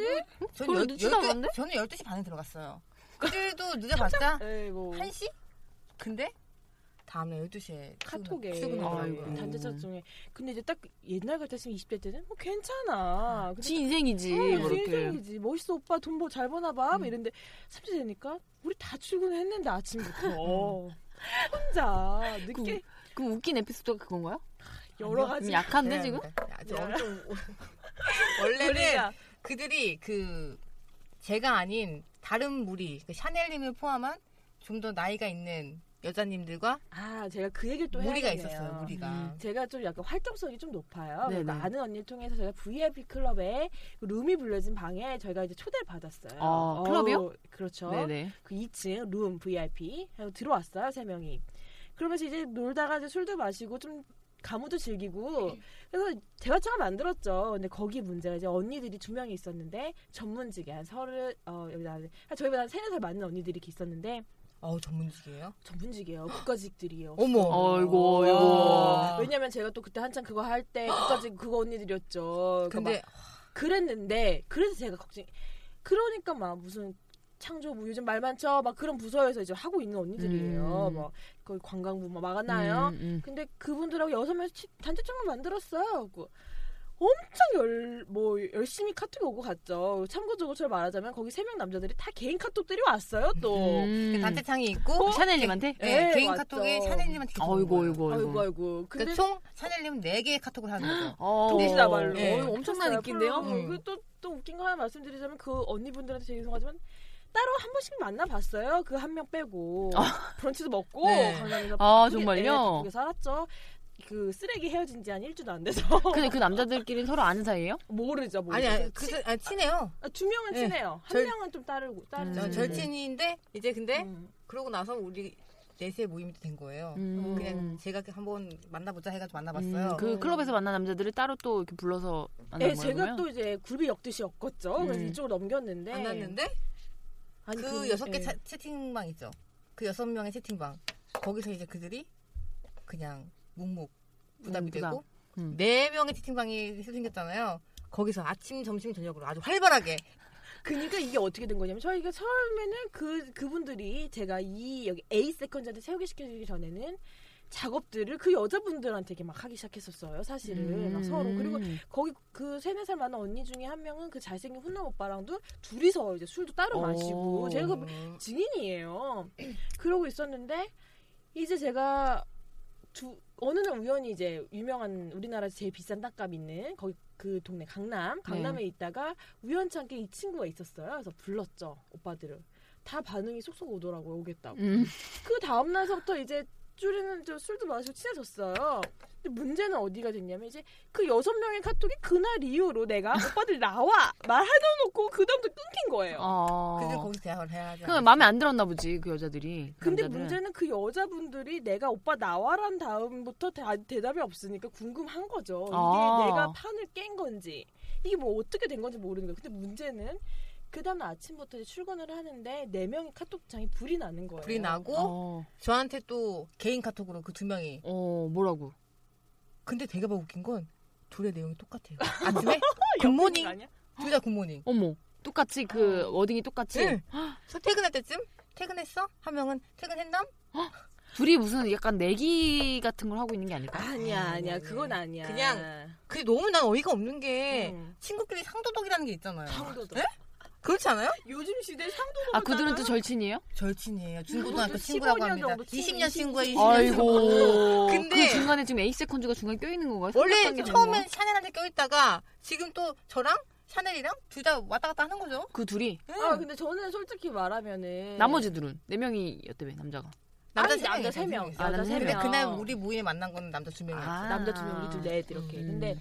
저는 별로 열- 늦지도 열두- 않았는데? 저는 12시 반에 들어갔어요. 그들도 늦어봤자 네, 뭐 1시? 근데 다음날 12시에 카톡에 출근하더라고요. 아이고. 단체차 중에 근데 이제 딱 옛날 같았으면 20대 때는 뭐 괜찮아. 지 인생이지. 어, 뭐 지. 인생이지. 멋있어 오빠 돈 뭐 잘 버나 봐. 막 음. 이랬는데 30대 되니까 우리 다 출근했는데 아침부터 *laughs* 혼자 늦게 그 럼 웃긴 에피소드가 그건가요? 여러 가지 좀 약한데 지금? 아주 엄청 *laughs* 원래는 그들이 그 제가 아닌 다른 무리 그 샤넬님을 포함한 좀 더 나이가 있는 여자님들과 아 제가 그 얘기를 또 무리가 해야겠네요. 있었어요. 무리가. 음. 제가 좀 약간 활동성이 좀 높아요. 그러니까 아는 언니를 통해서 저희가 VIP 클럽에 그 룸이 불려진 방에 저희가 이제 초대를 받았어요. 아, 어, 클럽이요? 그렇죠. 네네. 그 2층 룸 VIP 들어왔어요 세 명이. 그러면서 이제 놀다가 이제 술도 마시고 좀 가무도 즐기고 그래서 대화창을 만들었죠. 근데 거기 문제가 이제 언니들이 두 명이 있었는데 전문직에 한 서른 어 여기다 한 저희보다 한 세네 살 많은 언니들이 있었는데 어우 전문직이에요. 전문직이에요. 국가직들이에요. 어머. 어이구, 어이구. 왜냐면 제가 또 그때 한창 그거 할 때 국가직 그거 언니들이었죠. 그러니까 근데 막 그랬는데 그래서 제가 걱정. 그러니까 막 무슨 창조 뭐 요즘 말 많죠. 막 그런 부서에서 이제 하고 있는 언니들이에요. 음. 막 거기 관광부 막 막았나요? 음, 음. 근데 그분들하고 여섯 명 단체장을 만들었어요. 그 엄청 열, 뭐, 열심히 카톡이 오고 갔죠. 참고적으로 저 말하자면 거기 세 명 남자들이 다 개인 카톡들이 왔어요, 또. 음. 단체창이 있고 샤넬님한테? 네, 네, 개인 맞죠. 카톡에 샤넬님한테 어이구, 어이구, 어이구. 아이고. 근데 그러니까 총 샤넬님은 4개의 카톡을 하는 거죠. 어. 동시다발로. 네. 어, 엄청난 인기인데요? 음. 그 또, 또 웃긴 거 하나 말씀드리자면 그 언니분들한테 죄송하지만 따로 한 번씩 만나봤어요. 그 한 명 빼고. 브런치도 먹고. 네. 강남에서 아, 바쁘게- 정말요? 네, 바쁘게 살았죠. 그 쓰레기 헤어진 지 한 일주도 안 돼서. *laughs* 근데 그 남자들끼리는 서로 아는 사이예요? 모르죠, 모르죠. 아니, 그, 아니, 친해요. 아, 두 명은 네. 친해요. 한 절- 명은 좀 따르고, 따르죠. 음. 저 네. 절친인데 이제 근데 음. 그러고 나서 우리 넷의 모임이 된 거예요. 음. 그냥 제가 한번 만나보자 해가지고 만나봤어요. 음, 그 클럽에서 만난 남자들을 따로 또 이렇게 불러서 만난 네, 거예요? 제가? 또 이제 굴비 엮듯이 엮었죠. 그래서 음. 이쪽으로 넘겼는데. 만났는데 아니, 그 여섯 개 예. 차- 채팅방 있죠. 그 여섯 명의 채팅방 거기서 이제 그들이 그냥 묵묵 부담이 음, 부담. 되고 음. 네 명의 채팅방이 생겼잖아요. 거기서 아침, 점심, 저녁으로 아주 활발하게 그러니까 이게 어떻게 된 거냐면 저희가 처음에는 그 그분들이 제가 이 여기 A 세컨즈한테 소개시켜주기 전에는 작업들을 그 여자분들한테 이렇게 막 하기 시작했었어요. 사실은 막 서로 그리고 음. 거기 그 세네 살 많은 언니 중에 한 명은 그 잘생긴 훈남 오빠랑도 둘이서 이제 술도 따로 오. 마시고 제가 그 음, 증인이에요. *clears throat* 그러고 있었는데 이제 제가 두 어느 날 우연히 이제 유명한 우리나라에서 제일 비싼 땅값 있는 거기 그 동네 강남 강남에 네. 있다가 우연찮게 이 친구가 있었어요. 그래서 불렀죠 오빠들을 다 반응이 쏙쏙 오더라고요 오겠다고. 음. 그 다음 날서부터 이제 줄이는 저 술도 마시고 친해졌어요. 근데 문제는 어디가 됐냐면 이제 그 여섯 명의 카톡이 그날 이후로 내가 *laughs* 오빠들 나와 말하다 놓고 그 다음부터 끊긴 거예요. 어. 그들 거기서 대화를 해야 하죠. 그 마음에 안 들었나 보지 그 여자들이. 그 근데 남자들은. 문제는 그 여자분들이 내가 오빠 나와란 다음부터 다, 대답이 없으니까 궁금한 거죠. 이게 아. 내가 판을 깬 건지 이게 뭐 어떻게 된 건지 모르는 거예요. 근데 문제는 그 다음 아침부터 이제 출근을 하는데 네 명의 카톡창이 불이 나는 거예요. 불이 나고 어. 저한테 또 개인 카톡으로 그 두 명이 어 뭐라고? 근데 되게 막 웃긴 건 둘의 내용이 똑같아요. *laughs* 아침에 good morning? 둘 다 good morning. 어머 똑같이 그 wording이 똑같이. 응. 그래서 퇴근할 때쯤 퇴근했어? 한 명은 퇴근했나? 둘이 무슨 약간 내기 같은 걸 하고 있는 게 아닐까? 아니야 아니, 아니야 아니. 그건 아니야. 그냥 그게 너무 난 어이가 없는 게 음. 친구끼리 상도덕이라는 게 있잖아요. 상도덕. 네? 그렇지 않아요? 요즘 시대 상도덕. 아 그들은 또 절친이에요? 절친이에요. 중고등학교 친구라고 15년 합니다. 정도 친- 20년 친구야, 20년 아이고. 근데- 그 중간에 지금 에이 세컨즈가 중간에 껴있는 건가요? 원래 처음엔 샤넬한테 껴있다가 지금 또 저랑 샤넬이랑 둘 다 왔다 갔다 하는 거죠. 그 둘이 아 근데 저는 솔직히 말하면은 나머지들은 네 명이었다며 남자가. 남자 아니, 세 남자 명이에요, 세 명. 아, 남자 세 근데 명. 그날 우리 모임에 만난 건 남자 두 명이었죠. 아. 남자 두 명, 우리 둘넷 이렇게. 음. 근데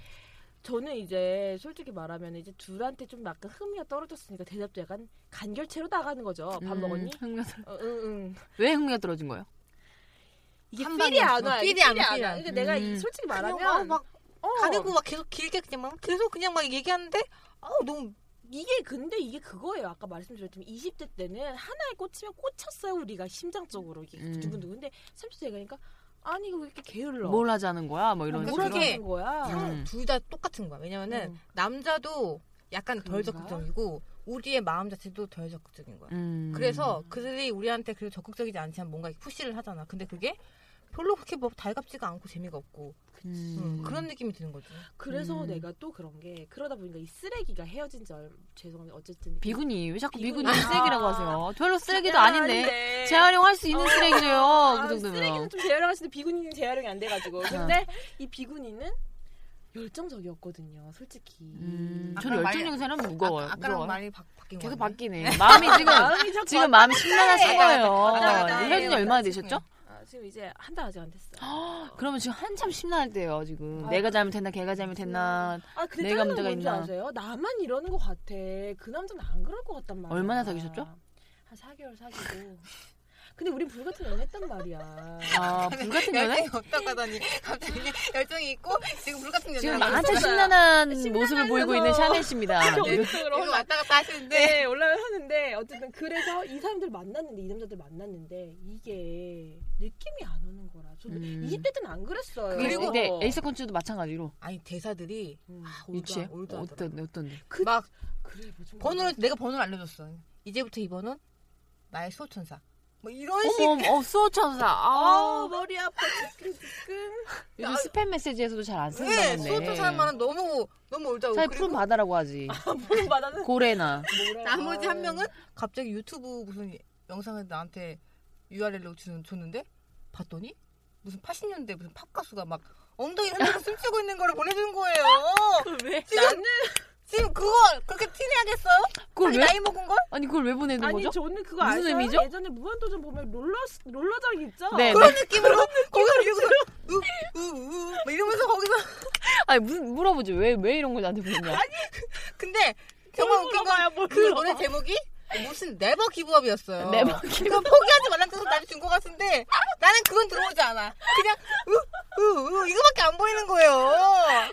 저는 이제 솔직히 말하면 이제 둘한테 좀 약간 흥미가 떨어졌으니까 대답도 약간 간결체로 나가는 거죠. 밥 음, 먹었니? 흥미가 떨- 어, 응, 응. 왜 흥미가 떨어진 거예요? 이게 한 필이 안. 와. 필이 필이 안안 와, 그러니까 와. 내가 음. 이 솔직히 말하면 막, 막 어. 가르고 막 계속 길게 그냥 막 계속 그냥 막 얘기하는데 아우 너무 이게 근데 이게 그거예요. 아까 말씀드렸지만 20대 때는 하나에 꽂히면 꽂혔어요. 우리가 심장적으로 이게 음. 두근두근. 근데 30대 가 니까 아니 이거 왜 이렇게 게을러? 뭘 하자는 거야? 뭐 이런 그러니까 뭘 그게 하는 거야? 음. 둘다 똑같은 거야. 왜냐면은 음. 남자도 약간 덜 그런가? 적극적이고 우리의 마음 자체도 덜 적극적인 거야. 음. 그래서 그들이 우리한테 그 적극적이지 않지만 뭔가 푸시를 하잖아. 근데 그게 별로 그렇게 뭐 달갑지가 않고 재미가 없고 음. 음, 그런 느낌이 드는 거지. 그래서 음. 내가 또 그런 게 그러다 보니까 이 쓰레기가 헤어진 지 얼, 죄송합니다. 어쨌든 비군이 왜 자꾸 비군이. 비군이 쓰레기라고 아. 하세요? 별로 쓰레기도 아, 아닌데 아닌데. 재활용할 수 있는 쓰레기래요. 아, 그 정도면. 쓰레기는 좀 재활용할 수 있는데 비군이는 재활용이 안 돼가지고. 근데 이 비군이는 열정적이었거든요. 솔직히. 음, 전 열정적인 사람은 무거워요. 아까, 아까랑 무서워요. 많이 바, 바뀐 거 계속. 바뀌네. 마음이 지금 마음이 지금 마음이 심란하신 네. 거예요. 헤어진 지. 얼마나 되셨죠? 아, 지금 이제 한 달 아직 안 됐어요. 그러면 지금 한참 심란할 때예요. 지금 아, 내가 잘못했나, 걔가 잘못했나. 아, 근데 내가 문제가 있나? 아세요? 나만 이러는 것 같아. 그 남자는 안 그럴 것 같단 말이야. 얼마나 사귀셨죠? 한 4개월 사귀고. 근데 우린 불같은 연애 했단 말이야. 아, 불같은 연애? 열정이 없다고 하더니 갑자기 열정이 있고 지금 불같은 지금 한참 하고 있어요. 심란한 모습을 보이고 있는 샤넬 씨입니다. 정적으로 이거 왔다 갔다 하시는데 네, 올라를 하는데 어쨌든 그래서 이 사람들 만났는데 이 남자들 만났는데 이게 느낌이 안 오는 거라. 저도 음. 20대 때는 안 그랬어요. 그리고 근데 에이스 컨츄도 마찬가지로 아니 대사들이 음. 아, 유치해? old. 어떤 어떤데? 그, 막 그래 뭐좀 번호를 내가 번호를 알려줬어. 이제부터 이 번호 나의 수호천사. 뭐 이런 식. 어머, 어머, 수호 천사. *laughs* 아 아, 머리 아파 지끈지끈. 요즘 스팸 메시지에서도 잘안 네, 쓴다는데. 수호 천사만은 너무 너무 올드하고 차라리 푸른 바다라고 하지. *laughs* 보는 바다는 *laughs* 고래나. 나머지 아. 한 명은 갑자기 유튜브 무슨 영상을 나한테 URL로 주, 줬는데 봤더니 무슨 80년대 무슨 팝 가수가 막 엉덩이 흔들고 숨쉬고 있는 거를 보내주는 거예요. 왜? 지금 지금 그거 그렇게 티내야겠어요? 그걸 왜? 나이 먹은 걸? 아니 그걸 왜 보내는 아니 거죠? 저는 그거 무슨 아세요? 의미죠? 예전에 무한도전 보면 롤러 롤러장 있죠? 네. 그런 느낌으로 거기서 이러고서 우우우 막 이러면서 거기서 *laughs* 아니 무슨 물어보지 왜 왜 이런 걸 나한테 보냈냐? 근데 정말 웃긴 건그 물어봐. 노래 제목이 무슨 never give up이었어요. never 그거 포기하지 말라는 뜻으로 나한테 준것 같은데 나는 그건 들어오지 않아. 그냥 우우우 이거밖에 안 보이는 거예요.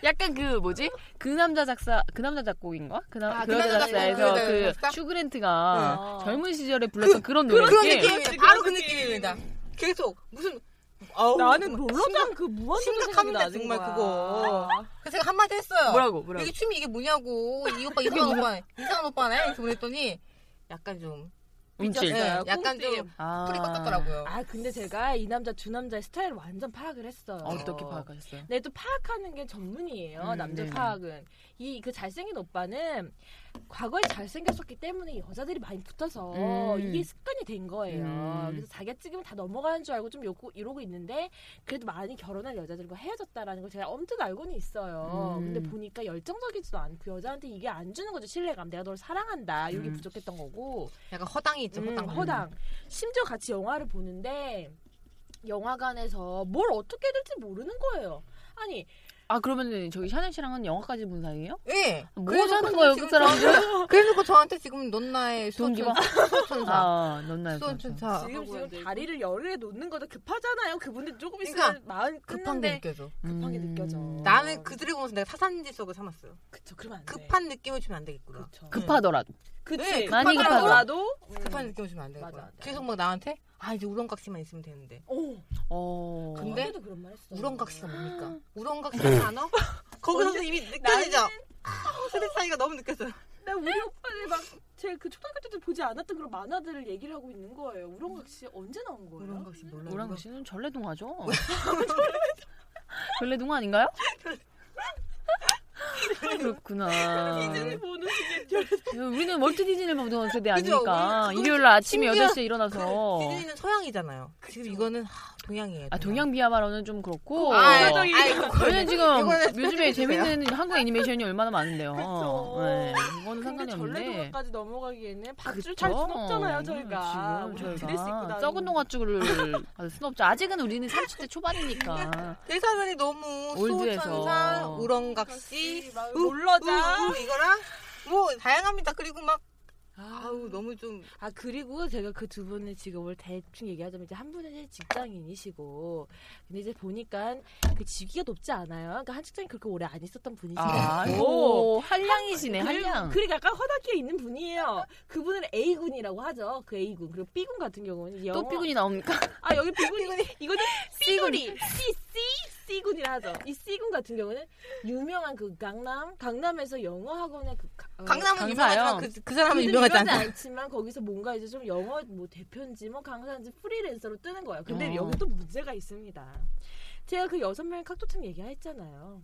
약간 그 뭐지? 그 남자 작사 그 남자 작곡인가? 그, 남, 아, 그 그 남자 작사에서 그 그? 슈그랜트가 네. 젊은 시절에 불렀던 그 런 노래. 그런 지 느낌입니다. 바로 그 느낌입니다. 계속 무슨 아우 나는 막 롤러장 그 무한도전 심각합니다, 정말 거야. 그거. 그래서 제가 한마디 했어요. 뭐라고 뭐라고? 여기 춤이 이게 뭐냐고 이 오빠 이상한 오빠네 이상한 오빠네 이렇게 보냈더니 약간 좀 움찔. 네, 약간. 좀 아. 풀이 꺾였더라고요. 아 근데 제가 이 남자 두 남자의 스타일을 완전 파악을 했어요. 어떻게 파악하셨어요? 네, 또 파악하는 게 전문이에요. 음, 남자 네네. 파악은. 이 그 잘생긴 오빠는 과거에 잘생겼었기 때문에 여자들이 많이 붙어서 음. 이게 습관이 된 거예요. 음. 그래서 자기가 찍으면 다 넘어가는 줄 알고 좀 요고, 이러고 있는데 그래도 많이 결혼한 여자들과 헤어졌다라는 걸 제가 엄청 알고는 있어요. 음. 근데 보니까 열정적이지도 않고 여자한테 이게 안 주는 거죠. 신뢰감. 내가 널 사랑한다. 이게 음. 부족했던 거고. 약간 허당이 있죠. 음, 허당. 허당. 심지어 같이 영화를 보는데 영화관에서 뭘 어떻게 해야 될지 모르는 거예요. 아니 아 그러면 저기 샤넬 씨랑은 영화까지 본 사이예요? 예. 뭐 하자는 거예요, 그 사람들? *laughs* 그래놓고 저한테 지금 넌 나의 동기화? 수호천사. 아, 넌 나의 수호천사. 지금 지금 되고. 다리를 열에 놓는 것도 급하잖아요. 그분들 조금 있으면 그러니까 마음 급한 게 느껴져. 급한 게 느껴져. 나는 그들을 보면서 내가 사산지석을 삼았어요. 그쵸 그러면 안 돼. 급한 느낌을 주면 안 되겠구나. 그쵸. 급하더라도. 그치. 네, 많이 급하더라도 음. 급한 느낌을 주면 안 되겠구나. 맞아, 맞아. 계속 막 나한테 아 이제 우렁각시만 있으면 되는데. 오. 어. 근데 근데도 그런 말 했어. 우렁각시가 뭡니까? 우렁각시라는 단어? *laughs* 거기서 이미 느껴지죠? *laughs* 세대 차이가 너무 느껴져요. 나 우리 오빠들 막 제 그 초등학교 때도 보지 않았던 그런 만화들을 얘기를 하고 있는 거예요. 우렁각시 언제 나온 거예요? 우렁각시 몰라요. 우랑구 씨는 전래동화죠. *laughs* 전래동화 아닌가요? 그렇구나. 디즈니 보는 게 우리는 월트 디즈니 보던 세대? 아니니까 일요일 날 아침에 심지어 8시에 일어나서 디즈니는 서양이잖아요. 지금 이거는 하, 동양이에요. 아 동양 비하마로는 좀 그렇고 아, 문화적인 아이, 그거는- 저는 지금 요즘에. 재밌는 한국 애니메이션이 얼마나 많은데요. 그쵸. 네, 이거는 상관이 없는데. 전래동화까지 넘어가기에는 밧줄 그쵸? 탈순 없잖아요 저희가. 지금 저희가. 썩은 동화줄을 받을 순 없죠. 아직은 우리는 30대 초반이니까. *laughs* 대사들이 너무. 수호천사, 우렁각시, 막 우, 롤러장. 우, 우, 이거랑 뭐 다양합니다. 그리고 막 아, 아우 너무 좀 아 그리고 제가 그 두 분의 직업을 대충 얘기하자면 이제 한 분은 이제 직장인이시고 근데 이제 보니까 그 직위가 높지 않아요. 그러니까 한 직장에 그렇게 오래 안 있었던 분이시고 아, 오, 한량이시네, 한량. 그리고 약간 허다키에 있는 분이에요. 그분은 A군이라고 하죠. 그 A군. 그리고 B군 같은 경우는 또 영어- 피군이 나옵니까? 아 여기 B군이 이거는 C군이 C C C군이라 하죠. 이 C군 같은 경우는 유명한 그 강남, 강남에서 영어 학원의 그 가- 어, 강남은. 유명하지만 그, 그 사람은 유명하지 않아. 않지만 거기서 뭔가 이제 좀 영어 뭐 대표인지 뭐 강사인지 프리랜서로 뜨는 거예요. 근데 어. 여기 또 문제가 있습니다. 제가 그 여섯 명의 칵토탕 얘기했잖아요.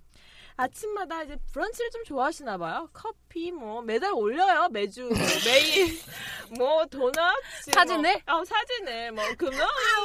아침마다 이제 브런치를 좀 좋아하시나 봐요. 커피 뭐 매달 올려요 매주 뭐 *laughs* 매일 뭐 도넛 사진을? 뭐, 어 사진을 뭐 금요일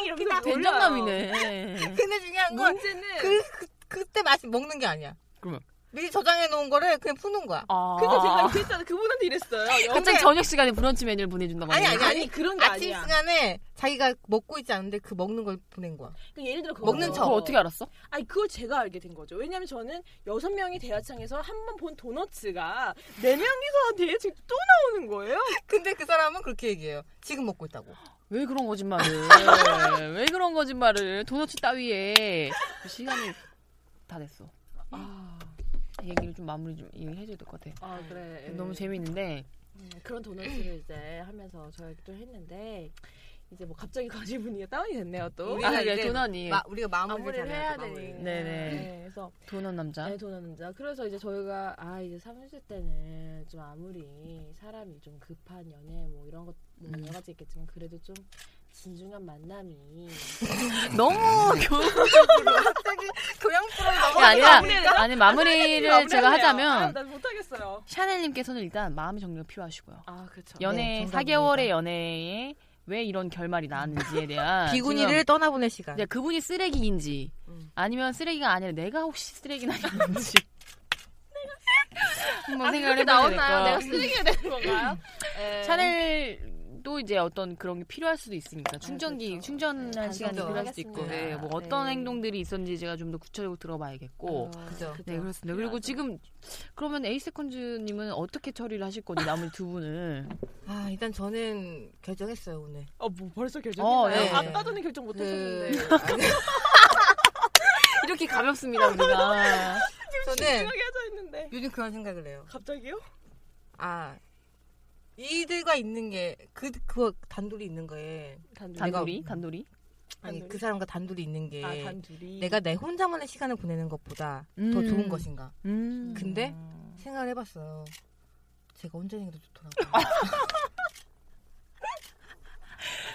이렇게 올려요. 된장남이네. *laughs* 근데 중요한 건 문제는 그, 그, 그때 맛이 먹는 게 아니야. 그러면? 미리 저장해 놓은 거를 그냥 푸는 거야. 아. 그러니까 제가 이렇게 했잖아요. 그분한테 이랬어요. 갑자기 근데- 저녁 시간에 브런치 메뉴를 보내준다고 아니, 하네요. 아니, 아니 그런 게 아침 아니야. 시간에 자기가 먹고 있지 않은데 그 먹는 걸 보낸 거야. 그러니까 예를 들어 먹는 그거. 척. 그걸 어떻게 알았어? 아니 그걸 제가 알게 된 거죠. 왜냐면 저는 여섯 명이 대화창에서 한 번 본 도너츠가 네 명이서 대화창 또 나오는 거예요. *laughs* 근데 그 사람은 그렇게 얘기해요. 지금 먹고 있다고. 왜 그런 거짓말을? *laughs* 왜 그런 거짓말을? 도넛 따위에 시간이 다 됐어. 아, 얘기를 좀 마무리 좀 해줘야 될 것 같아. 아 그래. 너무 재밌는데 음, 그런 도너츠를 이제 하면서 저희 또 했는데 이제 뭐 갑자기 *laughs* 과제 분위기가 다운이 됐네요 또. 우리가 아, 이제 도넛이 마, 우리가 마무리를 마무리를 잘해야 해야. 되니. 네네. 네, 그래서 도넛 남자. 네, 도넛 남자. 그래서 이제 저희가 아 이제 사무실 때는 좀 아무리 사람이 좀 급한 연애 뭐 이런 것뭐 음. 여러 가지 있겠지만 그래도 좀 진중한 만남이 *laughs* 너무 교... 갑자기 교양 프로 게 아니라 아니 마무리를 제가 아, 하자면 난 못하겠어요. 샤넬님께서는 일단 마음의 정리가 필요하시고요. 아 그렇죠. 연애 네, 4개월의 연애에 왜 이런 결말이 나왔는지에 대한 *laughs* 비구니를 떠나보낼 시간. 이제 그분이 쓰레기인지 음. 아니면 쓰레기가 아니라 내가 혹시 쓰레기나 있는지 *laughs* *laughs* 한번 아, 생각을 해봐야 될 나오나요? 내가 거. 쓰레기가 되는 건가요? 네. 샤넬 도 이제 어떤 그런 게 필요할 수도 있으니까 충전기 그렇죠. 충전할 네, 시간이 필요할 수도 있고. 네, 뭐 어떤 네. 행동들이 있었는지 제가 좀 더 구체적으로 들어봐야겠고 어, 그죠. 네 그렇습니다. 그리고 필요하죠. 지금 그러면 에이세컨즈님은 어떻게 처리를 하실 건지 나머지 두 분을 아 일단 저는 결정했어요 오늘. 어, 뭐 벌써 어, 결정했나요? 네. 아까 전에 결정 못그 하셨는데. *laughs* 아니, 이렇게 가볍습니다 우리가 저는. 요즘 그런 생각을 해요. 갑자기요? 아 이들과 있는 게그 단둘이 있는 거에 단둘이. 단둘이 단둘이 아니 단둘이? 그 사람과 단둘이 있는 게 아, 단둘이. 내가 내 혼자만의 시간을 보내는 것보다 더 음. 좋은 것인가 음. 근데? 생각을 해봤어요. 제가 혼자 있는 게 더 좋더라고요. *laughs*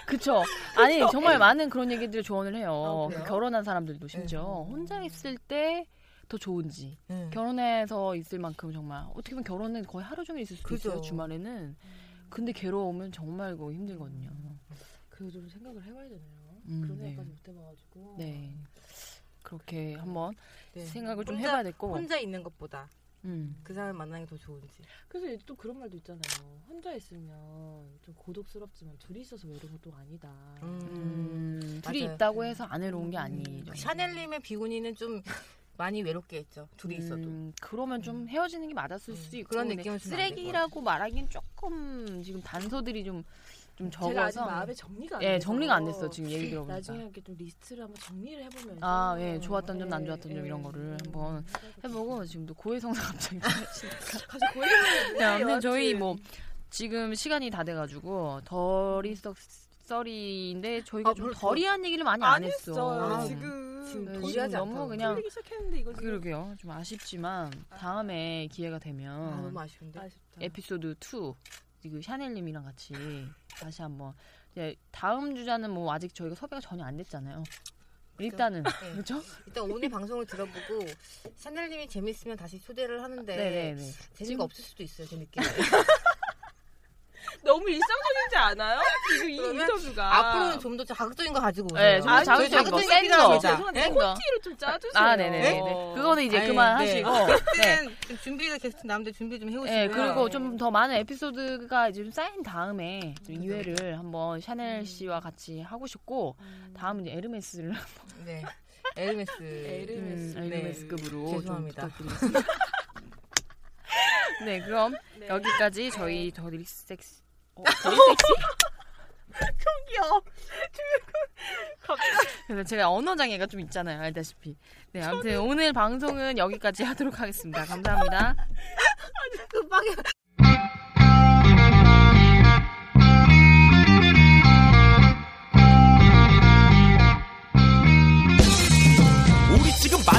그쵸. 아니, 정말 많은 그런 얘기들을 조언을 해요. 그 결혼한 사람들도 심지어. 네. 혼자 있을 때 더 좋은지. 응. 결혼해서 있을 만큼 정말. 어떻게 보면 결혼은 거의 하루 종일 있을 수도 그죠. 있어요, 주말에는. 근데 괴로우면 정말 그거 힘들거든요. 그거 좀 생각을 해봐야 되네요. 음, 그런 네. 생각까지 못 해봐가지고. 네. 그렇게 한번 네. 생각을 좀 혼자- 해봐야 됐고. 혼자 있는 것보다 음. 그 사람 만나는 게 더 좋은지. 그래서 또 그런 말도 있잖아요. 혼자 있으면 좀 고독스럽지만 둘이 있어서 외로운 것도 아니다. 음, 둘이 맞아요. 있다고 해서 안 외로운 게 아니죠. 샤넬님의 비구니는 좀 많이 외롭게 했죠. 둘이 있어도. 음, 그러면 좀 헤어지는 게 맞았을 음, 수도 있고 그런 느낌은 쓰레기라고 말하기는 조금 지금 단서들이 좀좀 제가 아직 적어서. 마음에 정리가 안 예 정리가 안 됐어 지금 얘기 들어보니까. 나중에 이렇게 좀 리스트를 한번 정리를 해보면서. 아, 예, 좋았던 점, 안 예, 좋았던 점 예, 이런 거를 예, 한번 해보고 지금도 고해성사 갑자기 *laughs* 가서 고해성사 네, 저희 뭐 지금 시간이 다 돼가지고 덜이 썩 썰이인데 저희가 아, 좀 벌써? 덜이한 얘기를 많이 안, 안 했어. 했어요 아, 지금 지금 네, 덜이 지금 하지 너무. 그냥 풀리기 시작했는데 이거 지금 그러게요. 좀 아쉽지만 다음에 기회가 아, 되면 너무 아쉬운데. 아쉽다. 에피소드 2 지금 샤넬님이랑 같이 다시 한번 이제 다음 주자는 뭐 아직 저희가 섭외가 전혀 안 됐잖아요. 일단은 네. *laughs* 그렇죠? 일단 오늘 방송을 들어보고 샤넬님이 재밌으면 다시 초대를 하는데 네네네. 재미가 지금- 없을 수도 있어요. 제 느낌에. *laughs* 너무 일상적이지 않아요? 지금 이 인터뷰가 앞으로는 좀 더 자극적인 거 가지고 오세요. 네, 좀 아니, 자극적인 거, 자극적인 센 거. 죄송한데 센 거. 콘티를 좀 짜주세요. 아, 네네네. 그거는 이제 아니, 그만하시고. 네. 네. 좀 준비가 게스트 남들 준비 좀 해오시고요. 네, 그리고 좀 더 많은 에피소드가 이제 좀 쌓인 다음에 좀 네. 2회를 한번 샤넬 씨와 같이 하고 싶고 다음은 이제 에르메스를 네. 에르메스. 에르메스. 음, 네. 에르메스급으로 좀 죄송합니다. 부탁드리겠습니다. *laughs* 네, 그럼 네. 여기까지 저희 더리 섹스 어, 좀 귀여워. *laughs* 그래서 제가 언어 장애가 좀 있잖아요, 알다시피. 네, 아무튼 저는... 오늘 방송은 여기까지 하도록 하겠습니다. 감사합니다. 아주 급하게. 우리 지금 막